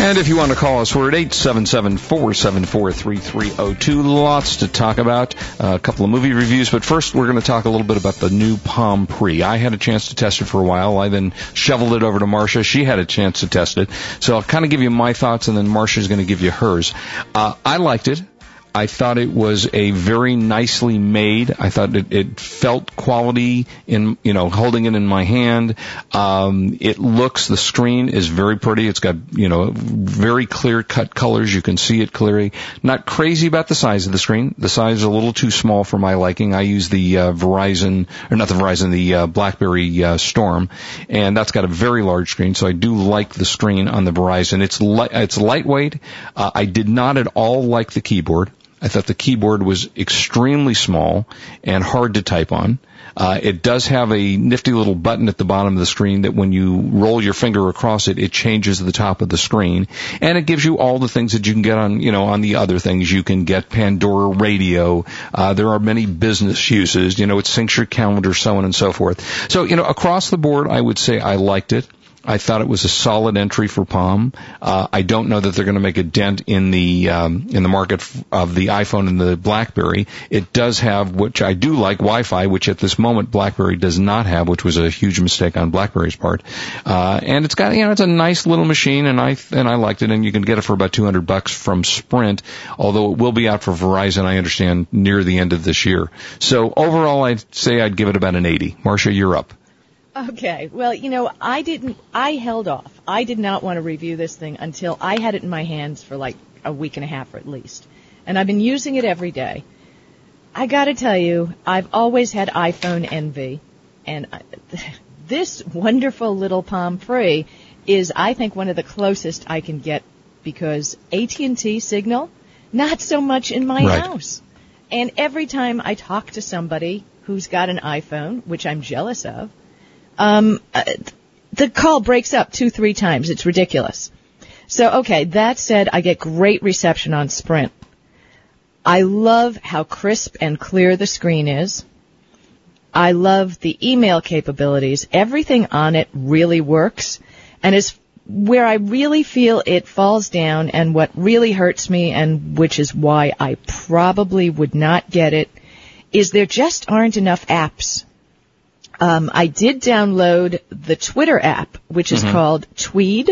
And if you want to call us, we're at 877-474-3302. Lots to talk about. Uh, a couple of movie reviews, but first we're going to talk a little bit about the new Palm Pre. I had a chance to test it for a while. I then shoveled it over to Marsha. She had a chance to test it. So I'll kind of give you my thoughts and then Marsha's going to give you hers. Uh, I liked it. I thought it was a very nicely made. I thought it, it felt quality in you know holding it in my hand. Um, it looks the screen is very pretty. It's got you know very clear cut colors. You can see it clearly. Not crazy about the size of the screen. The size is a little too small for my liking. I use the uh, Verizon or not the Verizon, the uh, BlackBerry uh, Storm, and that's got a very large screen. So I do like the screen on the Verizon. It's li- it's lightweight. Uh, I did not at all like the keyboard. I thought the keyboard was extremely small and hard to type on. Uh, it does have a nifty little button at the bottom of the screen that when you roll your finger across it, it changes the top of the screen, and it gives you all the things that you can get on, you know, on the other things. You can get Pandora Radio. Uh, there are many business uses. You know, it syncs your calendar, so on and so forth. So, you know, across the board, I would say I liked it. I thought it was a solid entry for Palm. Uh, I don't know that they're going to make a dent in the um, in the market of the iPhone and the BlackBerry. It does have, which I do like, Wi-Fi, which at this moment BlackBerry does not have, which was a huge mistake on BlackBerry's part. Uh, and it's got, you know, it's a nice little machine, and I and I liked it, and you can get it for about 200 bucks from Sprint, although it will be out for Verizon, I understand, near the end of this year. So overall, I'd say I'd give it about an 80. Marsha, you're up. Okay. Well, you know, I didn't, I held off. I did not want to review this thing until I had it in my hands for like a week and a half at least. And I've been using it every day. I gotta tell you, I've always had iPhone envy. And uh, this wonderful little Palm Pre is, I think, one of the closest I can get because AT&T signal, not so much in my right. house. And every time I talk to somebody who's got an iPhone, which I'm jealous of, um, uh, the call breaks up two, three times. It's ridiculous. So, okay, that said, I get great reception on Sprint. I love how crisp and clear the screen is. I love the email capabilities. Everything on it really works and is where I really feel it falls down and what really hurts me and which is why I probably would not get it is there just aren't enough apps um, I did download the Twitter app, which is Mhm. called Tweed,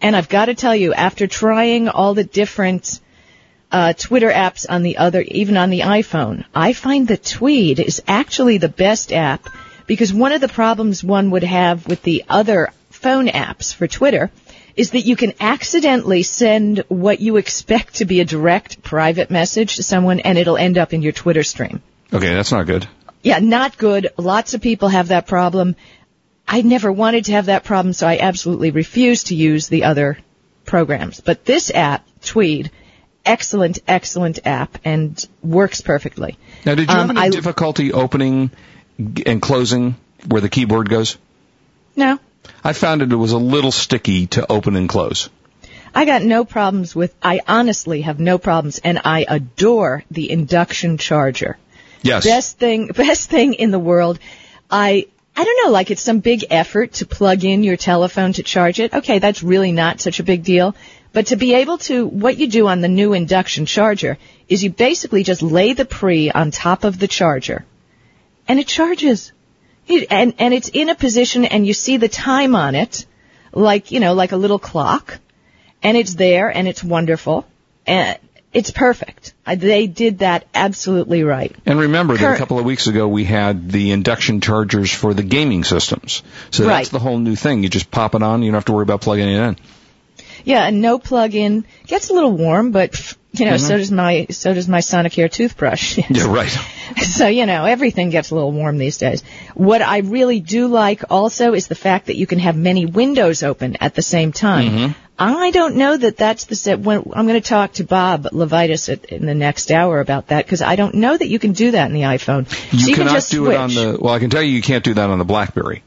and I've got to tell you, after trying all the different uh, Twitter apps on the other, even on the iPhone, I find that Tweed is actually the best app because one of the problems one would have with the other phone apps for Twitter is that you can accidentally send what you expect to be a direct private message to someone and it'll end up in your Twitter stream. Okay, that's not good. Yeah, not good. Lots of people have that problem. I never wanted to have that problem, so I absolutely refuse to use the other programs. But this app, Tweed, excellent, excellent app and works perfectly. Now, did you have Um, any I- difficulty opening and closing where the keyboard goes? No, I found it was a little sticky to open and close. I got no problems with, I honestly have no problems and I adore the induction charger. Yes. Best thing, best thing in the world. I, I don't know, like it's some big effort to plug in your telephone to charge it. Okay, that's really not such a big deal. But to be able to, what you do on the new induction charger is you basically just lay the pre on top of the charger and it charges. It, and, and it's in a position and you see the time on it, like, you know, like a little clock and it's there and it's wonderful and it's perfect. They did that absolutely right. And remember that a couple of weeks ago we had the induction chargers for the gaming systems. So Right. that's the whole new thing. You just pop it on. You don't have to worry about plugging it in. Yeah, and no plug-in gets a little warm, but you know, mm-hmm. so does my so does my Sonicare toothbrush. Yeah, right. so you know, everything gets a little warm these days. What I really do like also is the fact that you can have many windows open at the same time. Mm-hmm. I don't know that that's the set. When I'm going to talk to Bob LeVitus at, in the next hour about that because I don't know that you can do that in the iPhone. You so you cannot can just do switch. it on the. Well, I can tell you, you can't do that on the BlackBerry.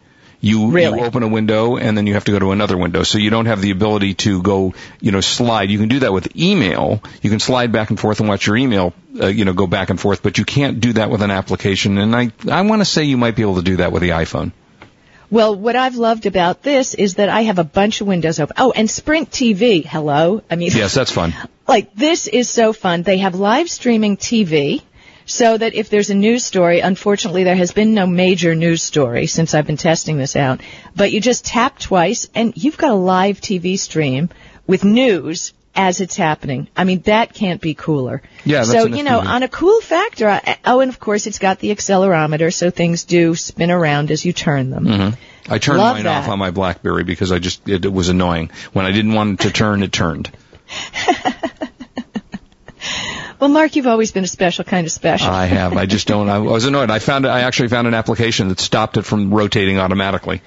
You, Really? you open a window and then you have to go to another window. So you don't have the ability to go, you know, slide. You can do that with email. You can slide back and forth and watch your email, uh, you know, go back and forth, but you can't do that with an application. And I, I want to say you might be able to do that with the iPhone. Well, what I've loved about this is that I have a bunch of windows open. Oh, and Sprint TV. Hello. I mean, Yes, that's fun. like this is so fun. They have live streaming TV so that if there's a news story, unfortunately there has been no major news story since I've been testing this out, but you just tap twice and you've got a live TV stream with news as it's happening. I mean, that can't be cooler. Yeah, that's So, you know, on a cool factor, I, oh, and of course it's got the accelerometer so things do spin around as you turn them. Mm-hmm. I turned Love mine that. off on my BlackBerry because I just it, it was annoying. When I didn't want it to turn, it turned. Well, Mark, you've always been a special kind of special. I have. I just don't. I was annoyed. I found. I actually found an application that stopped it from rotating automatically.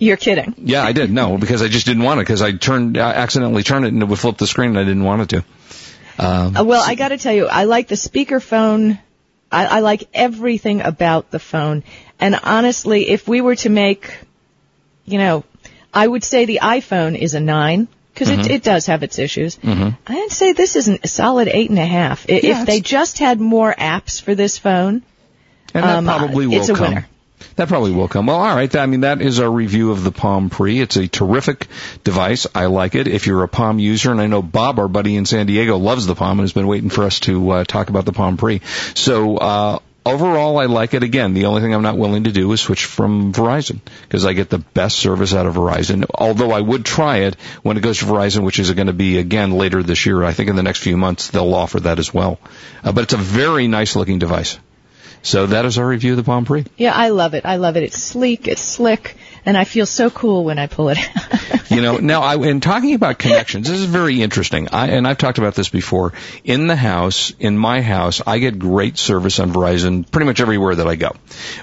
You're kidding. Yeah, I did. No, because I just didn't want it because I turned I accidentally turned it and it would flip the screen and I didn't want it to. Um, Uh, well, I got to tell you, I like the speakerphone. I, I like everything about the phone. And honestly, if we were to make, you know, I would say the iPhone is a nine because Mm-hmm. it, it does have its issues. I'd say this is a solid eight and a half. I- Yeah, if they just had more apps for this phone, and that um, probably will it's a come. winner. That probably will come. Well, all right. I mean, that is our review of the Palm Pre. It's a terrific device. I like it. If you're a Palm user, and I know Bob, our buddy in San Diego, loves the Palm and has been waiting for us to uh, talk about the Palm Pre. So, uh, overall, I like it. Again, the only thing I'm not willing to do is switch from Verizon because I get the best service out of Verizon. Although I would try it when it goes to Verizon, which is going to be again later this year. I think in the next few months they'll offer that as well. Uh, but it's a very nice looking device. So that is our review of the Palm Pre. Yeah, I love it. I love it. It's sleek, it's slick, and I feel so cool when I pull it out. you know, now I, in talking about connections, this is very interesting. I, and I've talked about this before. In the house, in my house, I get great service on Verizon pretty much everywhere that I go.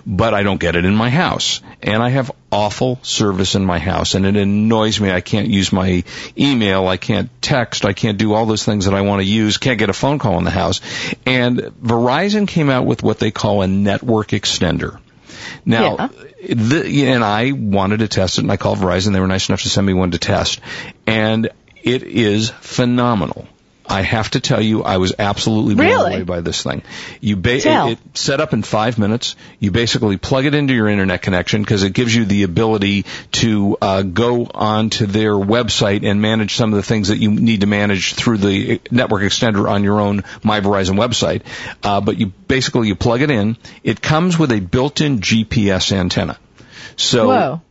But I don't get it in my house. And I have awful service in my house and it annoys me. I can't use my email. I can't text. I can't do all those things that I want to use. Can't get a phone call in the house. And Verizon came out with what they call a network extender. Now, Yeah. the, and I wanted to test it, and I called Verizon. They were nice enough to send me one to test, and it is phenomenal. I have to tell you, I was absolutely blown Really? away by this thing. You ba- Tell. it, it set up in five minutes. You basically plug it into your internet connection because it gives you the ability to uh, go onto their website and manage some of the things that you need to manage through the network extender on your own My Verizon website. Uh, but you basically you plug it in. It comes with a built-in GPS antenna. So Whoa.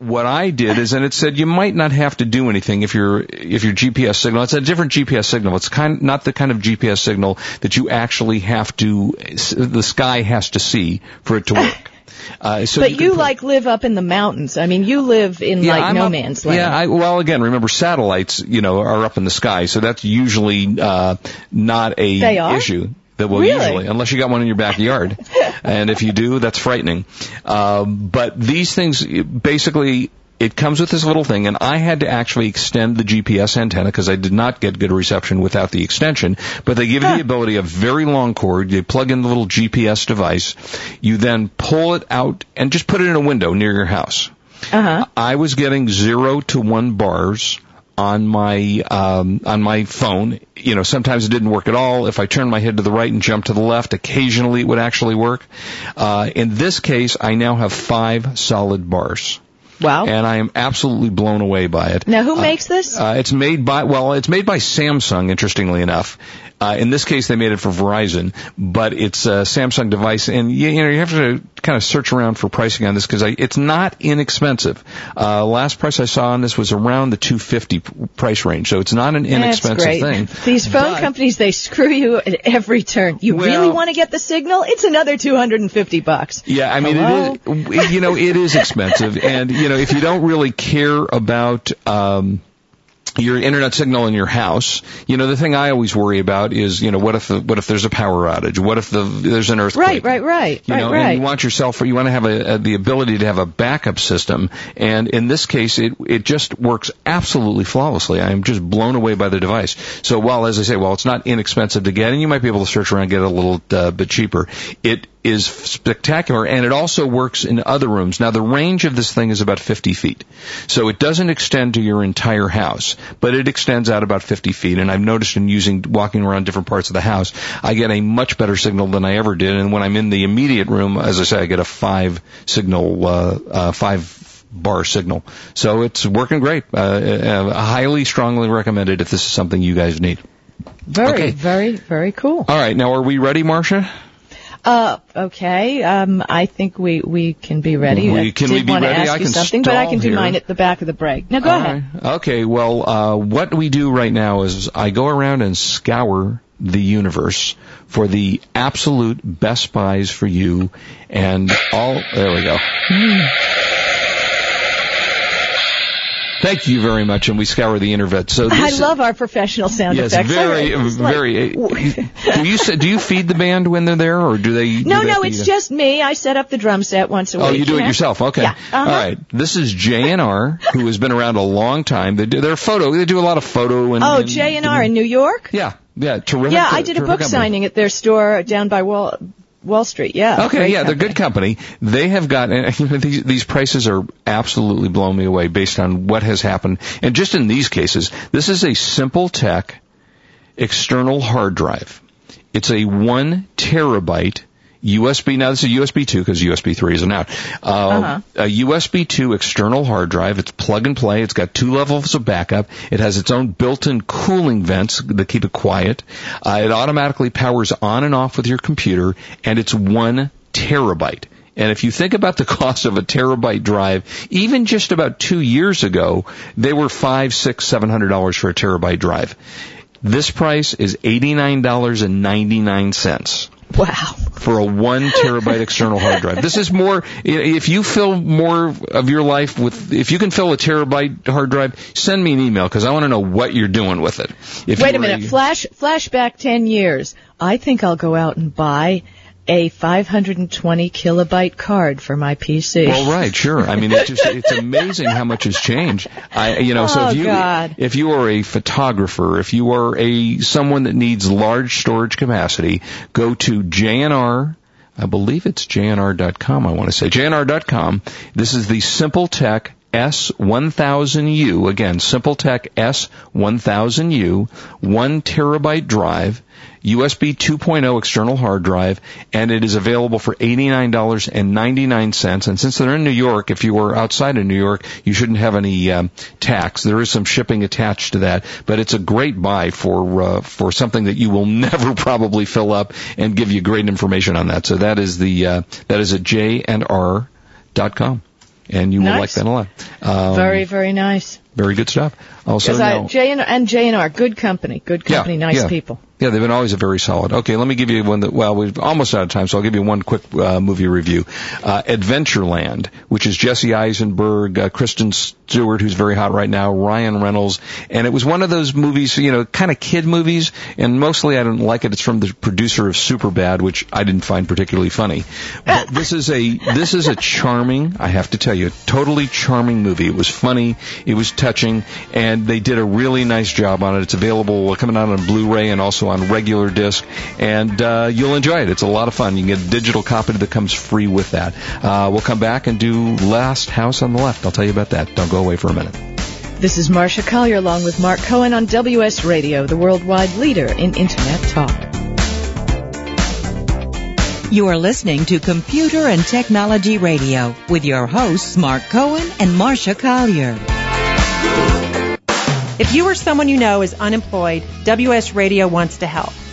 What I did is, and it said you might not have to do anything if your if your GPS signal. It's a different GPS signal. It's kind not the kind of GPS signal that you actually have to. The sky has to see for it to work. Uh, so but can you put- like live up in the mountains. I mean, you live in like I'm no up- man's land. Yeah, I, well, again, remember satellites, you know, are up in the sky, so that's usually uh, not a issue. That will Really? usually, unless you got one in your backyard, and if you do, that's frightening. Um, but these things, basically, it comes with this little thing, and I had to actually extend the GPS antenna because I did not get good reception without the extension. But they give you the ability of very long cord. You plug in the little GPS device. You then pull it out and just put it in a window near your house. Uh-huh. I was getting zero to one bars on my um, on my phone. You know, sometimes it didn't work at all. If I turned my head to the right and jumped to the left, occasionally it would actually work. Uh, in this case, I now have five solid bars. Wow. And I am absolutely blown away by it. now, who Uh, makes this? uh, it's made by well, it's made by Samsung. Interestingly enough, uh, in this case, they made it for Verizon, but it's a Samsung device, and you, you know you have to kind of search around for pricing on this because it's not inexpensive. Uh, last price I saw on this was around the 250 p- price range, so it's not an inexpensive That's great. thing. These phone But- companies, they screw you at every turn. You Well- really want to get the signal? It's another 250 bucks. Yeah, I mean, Hello? it is, you know, it is expensive. And, you know, if you don't really care about, um, your internet signal in your house, you know, the thing I always worry about is, you know, what if the, what if there's a power outage? What if the, there's an earthquake? Right, right, right, You right, know, right. and you want yourself, you want to have a, a, the ability to have a backup system. And in this case, it, it just works absolutely flawlessly. I am just blown away by the device. So while, as I say, while it's not inexpensive to get, and you might be able to search around and get it a little uh, bit cheaper, it is spectacular and it also works in other rooms. Now the range of this thing is about 50 feet. So it doesn't extend to your entire house, but it extends out about 50 feet and I've noticed in using, walking around different parts of the house, I get a much better signal than I ever did and when I'm in the immediate room, as I say, I get a five signal, uh, uh, five bar signal. So it's working great. Uh, uh, highly, strongly recommended if this is something you guys need. Very, Okay. very, very cool. All right, now are we ready, Marsha? Uh, okay. Um, I think we, we can be ready. We- I can did we be want to ready? ask I you can something, but I can do here. mine at the back of the break. Now go All ahead. right. Okay, well, uh, what we do right now is I go around and scour the universe for the absolute best buys for you and all, there we go. Thank you very much, and we scour the internet. So I love our professional sound yes, effects. very, It's like- very. do you do you feed the band when they're there, or do they? No, do they no, it's it? just me. I set up the drum set once a week. Oh, you do it yourself. Okay. Yeah. Uh-huh. All right. This is JNR, who has been around a long time. They do their photo. They do a lot of photo and. Oh, and- J and R in New York. Yeah. Yeah. Terrific. Yeah, I did a book company. signing at their store down by Wall Wall Street. Yeah. Okay, yeah, they're good company. They have got you know, these these prices are absolutely blowing me away based on what has happened. And just in these cases, this is a SimpleTech external hard drive. It's a one terabyte USB. Now this is USB 2 because USB 3 isn't out. Uh, Uh-huh. A USB 2 external hard drive. It's plug and play. It's got two levels of backup. It has its own built-in cooling vents that keep it quiet. Uh, it automatically powers on and off with your computer, and it's one terabyte. And if you think about the cost of a terabyte drive, even just about two years ago, they were five, six, seven hundred dollars for a terabyte drive. This price is eighty nine dollars and ninety nine cents Wow. for a one terabyte external hard drive. This is more, if you fill more of your life with, if you can fill a terabyte hard drive, send me an email because I want to know what you're doing with it. If Wait a minute. Flash flashback ten years. I think I'll go out and buy a 520 kilobyte card for my PC. Well, right, sure. I mean, it's just, it's amazing how much has changed. I, you know, so Oh, if you, God. if you are a photographer, if you are a, someone that needs large storage capacity, go to JNR, I believe it's JNR.com, I want to say. JNR.com. This is the SimpleTech S1000U. Again, SimpleTech S1000U. One terabyte drive. USB 2.0 external hard drive, and it is available for $89.99. And since they're in New York, if you were outside of New York, you shouldn't have any um, tax. There is some shipping attached to that, but it's a great buy for uh, for something that you will never probably fill up and give you great information on that. So that is the uh, that is at jnr.com. And you will like that a lot. Um, very, very nice. very good stuff. Also, Because I J and and J and R, good company, good company, Yeah, nice yeah. people. Yeah, they've been always a very solid. Okay, let me give you one that, well, we're almost out of time, so I'll give you one quick uh, movie review. Uh, Adventureland, which is Jesse Eisenberg, uh, Kristen Stewart, who's very hot right now, Ryan Reynolds, and it was one of those movies, you know, kind of kid movies, and mostly I didn't like it. It's from the producer of Superbad, which I didn't find particularly funny. But this is a, this is a charming, I have to tell you, totally charming movie. It was funny, it was touching, and they did a really nice job on it. It's available, uh, coming out on Blu-ray and also on regular disc, and uh, you'll enjoy it. It's a lot of fun. You can get a digital copy that comes free with that. Uh, we'll come back and do Last House on the Left. I'll tell you about that. Don't go away for a minute. This is Marsha Collier along with Mark Cohen on WS Radio, the worldwide leader in Internet talk. You are listening to Computer and Technology Radio with your hosts Mark Cohen and Marsha Collier. If you or someone you know is unemployed, WS Radio wants to help.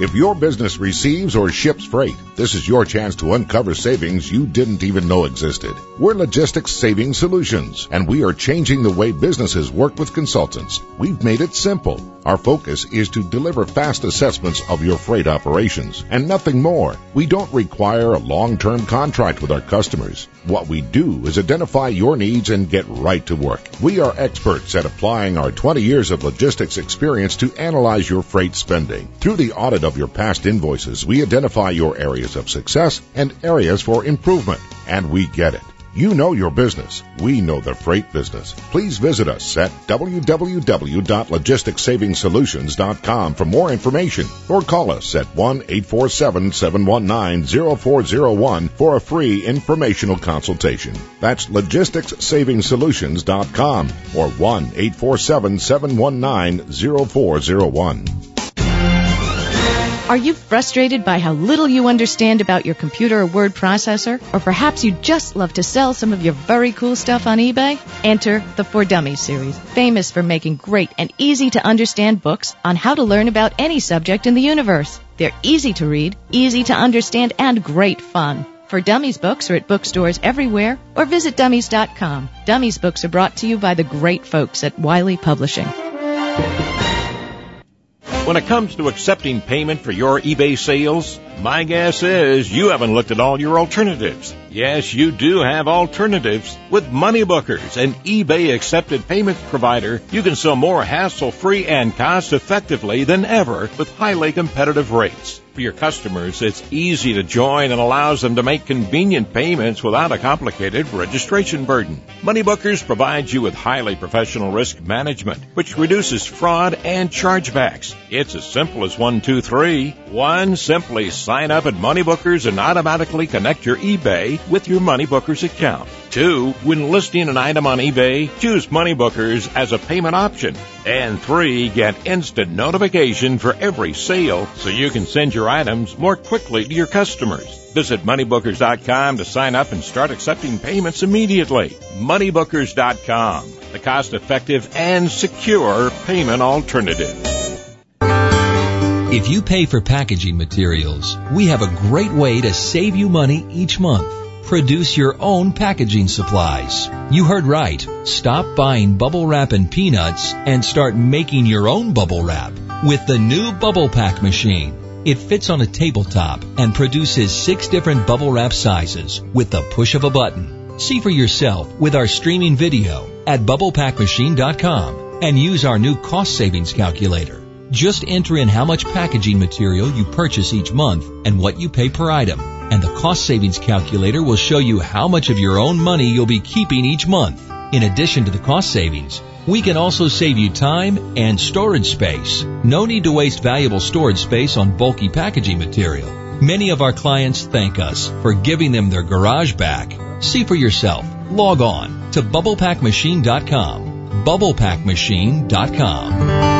If your business receives or ships freight, this is your chance to uncover savings you didn't even know existed. We're Logistics Saving Solutions, and we are changing the way businesses work with consultants. We've made it simple. Our focus is to deliver fast assessments of your freight operations and nothing more. We don't require a long-term contract with our customers. What we do is identify your needs and get right to work. We are experts at applying our 20 years of logistics experience to analyze your freight spending. Through the audit of your past invoices, we identify your areas of success and areas for improvement. And we get it. You know your business. We know the freight business. Please visit us at www.logisticsavingsolutions.com for more information or call us at 1-847-719-0401 for a free informational consultation. That's logisticsavingsolutions.com or 1-847-719-0401. Are you frustrated by how little you understand about your computer or word processor? Or perhaps you just love to sell some of your very cool stuff on eBay? Enter the For Dummies series, famous for making great and easy to understand books on how to learn about any subject in the universe. They're easy to read, easy to understand, and great fun. For Dummies books are at bookstores everywhere or visit dummies.com. Dummies books are brought to you by the great folks at Wiley Publishing. When it comes to accepting payment for your eBay sales, my guess is you haven't looked at all your alternatives. Yes, you do have alternatives. With Moneybookers, an eBay accepted payments provider, you can sell more hassle free and cost effectively than ever with highly competitive rates. For your customers, it's easy to join and allows them to make convenient payments without a complicated registration burden. Moneybookers provides you with highly professional risk management, which reduces fraud and chargebacks. It's as simple as one, two, three. One, simply sign up at Moneybookers and automatically connect your eBay with your Moneybookers account. Two, when listing an item on eBay, choose Moneybookers as a payment option. And three, get instant notification for every sale so you can send your items more quickly to your customers. Visit moneybookers.com to sign up and start accepting payments immediately. Moneybookers.com, the cost effective and secure payment alternative. If you pay for packaging materials, we have a great way to save you money each month. Produce your own packaging supplies. You heard right. Stop buying bubble wrap and peanuts and start making your own bubble wrap with the new Bubble Pack machine. It fits on a tabletop and produces six different bubble wrap sizes with the push of a button. See for yourself with our streaming video at bubblepackmachine.com and use our new cost savings calculator. Just enter in how much packaging material you purchase each month and what you pay per item. And the cost savings calculator will show you how much of your own money you'll be keeping each month. In addition to the cost savings, we can also save you time and storage space. No need to waste valuable storage space on bulky packaging material. Many of our clients thank us for giving them their garage back. See for yourself. Log on to bubblepackmachine.com. bubblepackmachine.com.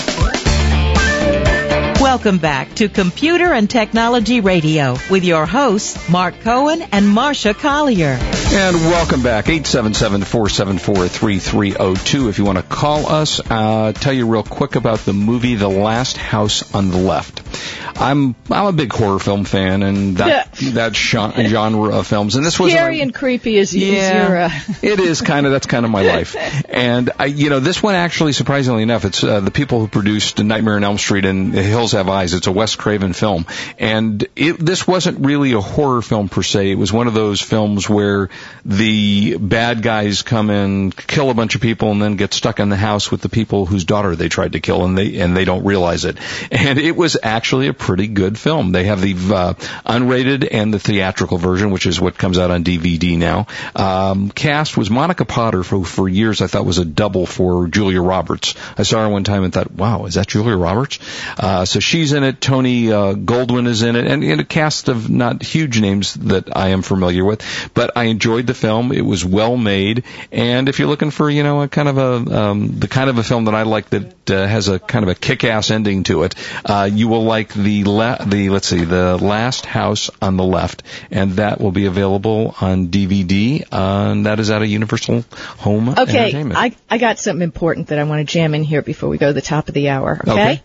Welcome back to Computer and Technology Radio with your hosts, Mark Cohen and Marsha Collier. And welcome back, 877-474-3302. If you want to call us, uh, tell you real quick about the movie The Last House on the Left. I'm I'm a big horror film fan, and that that genre of films. And this was scary and creepy is, yeah, is it is kind of that's kind of my life. And I, you know, this one actually, surprisingly enough, it's uh, the people who produced Nightmare on Elm Street and The Hills Have Eyes. It's a Wes Craven film, and it, this wasn't really a horror film per se. It was one of those films where the bad guys come in, kill a bunch of people, and then get stuck in the house with the people whose daughter they tried to kill, and they and they don't realize it. And it was actually a pretty good film. They have the uh, unrated and the theatrical version, which is what comes out on DVD now. Um, cast was Monica Potter, who for years I thought was a double for Julia Roberts. I saw her one time and thought, wow, is that Julia Roberts? Uh, so she's in it. Tony uh, Goldwyn is in it, and, and a cast of not huge names that I am familiar with. But I enjoyed the film. It was well made, and if you're looking for, you know, a kind of a um, the kind of a film that I like that uh, has a kind of a kick-ass ending to it, uh, you will like the la- the let's see the Last House on the Left, and that will be available on DVD. Uh, and that is out of Universal Home okay, Entertainment. I I got something important that I want to jam in here before we go to the top of the hour. Okay. Okay.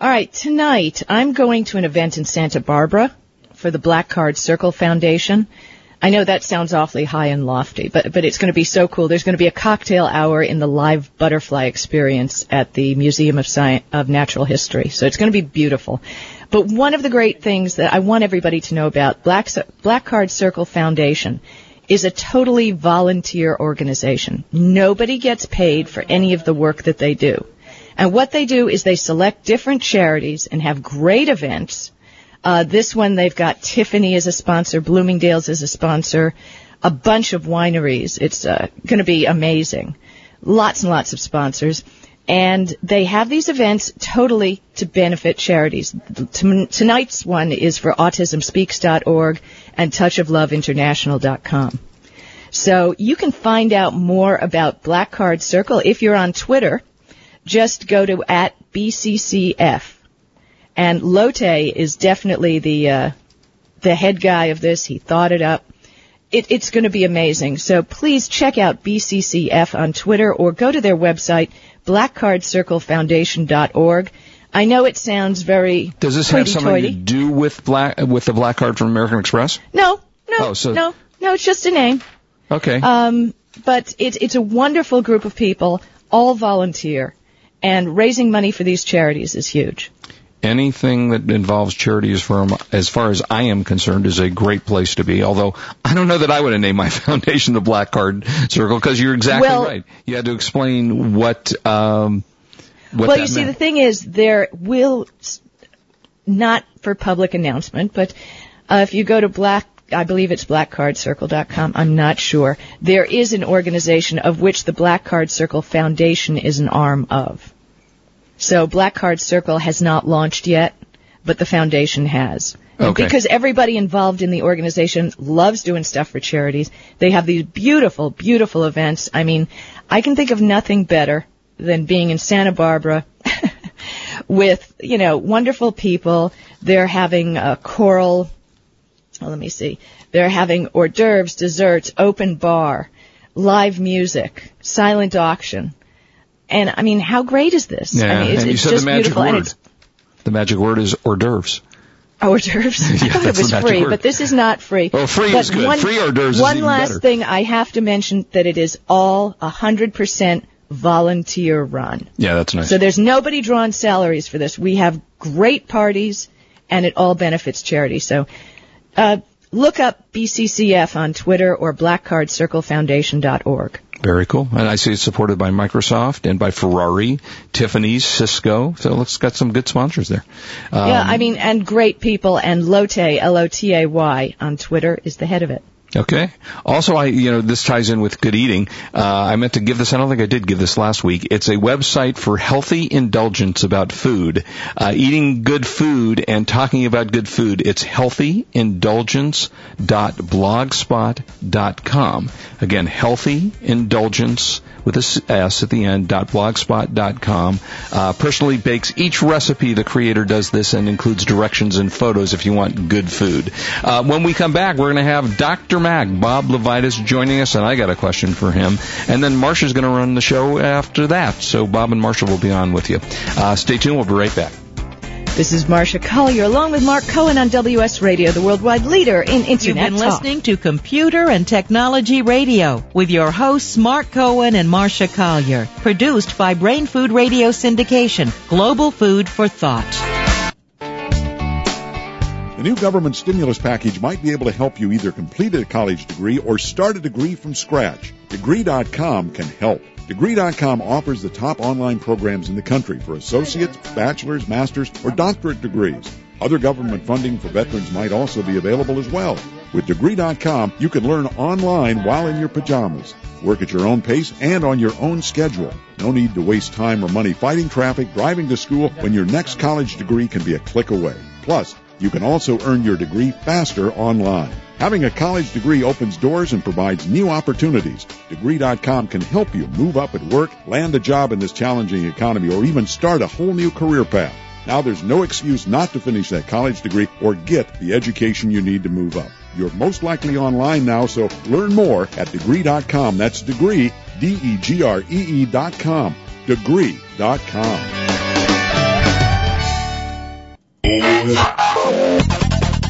All right. Tonight I'm going to an event in Santa Barbara for the Black Card Circle Foundation. I know that sounds awfully high and lofty, but but it's going to be so cool. There's going to be a cocktail hour in the live butterfly experience at the Museum of Science of Natural History. So it's going to be beautiful. But one of the great things that I want everybody to know about Black Black Card Circle Foundation is a totally volunteer organization. Nobody gets paid for any of the work that they do. And what they do is they select different charities and have great events. Uh, this one they've got Tiffany as a sponsor, Bloomingdale's as a sponsor, a bunch of wineries. It's uh, going to be amazing. Lots and lots of sponsors. And they have these events totally to benefit charities. Tonight's one is for autismspeaks.org and touchofloveinternational.com. So you can find out more about Black Card Circle if you're on Twitter. Just go to at BCCF. And Lotay is definitely the uh, the head guy of this. He thought it up. It, it's going to be amazing. So please check out BCCF on Twitter or go to their website, blackcardcirclefoundation.org. I know it sounds very Does this have something to do with black with the black card from American Express? No, no, Oh, so- no, no. It's just a name. Okay. Um, but it's it's a wonderful group of people, all volunteer, and raising money for these charities is huge. Anything that involves charities from as far as I am concerned is a great place to be. Although I don't know that I would have named my foundation the Black Card Circle because you're exactly Well- right. You had to explain what um what well, you see, the thing is, there will not for public announcement, but uh, if you go to Black, I believe it's blackcardcircle.com. I'm not sure. There is an organization of which the Black Card Circle Foundation is an arm of. So Black Card Circle has not launched yet, but the foundation has. Okay. Because everybody involved in the organization loves doing stuff for charities. They have these beautiful, beautiful events. I mean, I can think of nothing better than being in Santa Barbara with, you know, wonderful people. They're having a choral, oh, let me see. They're having hors d'oeuvres, desserts, open bar, live music, silent auction. And I mean, how great is this? Yeah, I mean, it's, and you it's said just the magic beautiful word. The magic word is hors d'oeuvres. hors d'oeuvres. Yeah, I thought it was free, word. but this is not free. Oh, free but is good. One, Free hors d'oeuvres is One last better. thing I have to mention that it is all 100% volunteer run. Yeah, that's nice. So there's nobody drawing salaries for this. We have great parties, and it all benefits charity. So uh, look up BCCF on Twitter or blackcardcirclefoundation.org. Very cool. And I see it's supported by Microsoft and by Ferrari, Tiffany's, Cisco. So it's got some good sponsors there. Um, yeah, I mean, and great people, and Lotay, L-O-T-A-Y, on Twitter is the head of it. Okay. Also, I, you know, this ties in with good eating. Uh, I meant to give this, I don't think I did give this last week. It's a website for healthy indulgence about food. Uh, eating good food and talking about good food. It's healthyindulgence.blogspot.com. Again, healthyindulgence with a S at the end, blogspot.com. Uh, personally bakes each recipe the creator does this and includes directions and photos if you want good food. Uh, when we come back, we're going to have Dr. Mac, Bob LeVitus, joining us, and I got a question for him. And then Marsha's going to run the show after that. So Bob and Marsha will be on with you. Uh, stay tuned. We'll be right back. This is Marsha Collier along with Mark Cohen on WS Radio, the worldwide leader in internet You've been talk. listening to Computer and Technology Radio with your hosts Mark Cohen and Marsha Collier. Produced by Brain Food Radio Syndication, global food for thought. The new government stimulus package might be able to help you either complete a college degree or start a degree from scratch. Degree.com can help. Degree.com offers the top online programs in the country for associates, bachelor's, master's, or doctorate degrees. Other government funding for veterans might also be available as well. With Degree.com, you can learn online while in your pajamas. Work at your own pace and on your own schedule. No need to waste time or money fighting traffic, driving to school when your next college degree can be a click away. Plus, you can also earn your degree faster online. Having a college degree opens doors and provides new opportunities. Degree.com can help you move up at work, land a job in this challenging economy, or even start a whole new career path. Now there's no excuse not to finish that college degree or get the education you need to move up. You're most likely online now, so learn more at degree.com. That's degree, D-E-G-R-E-E dot com. Degree.com.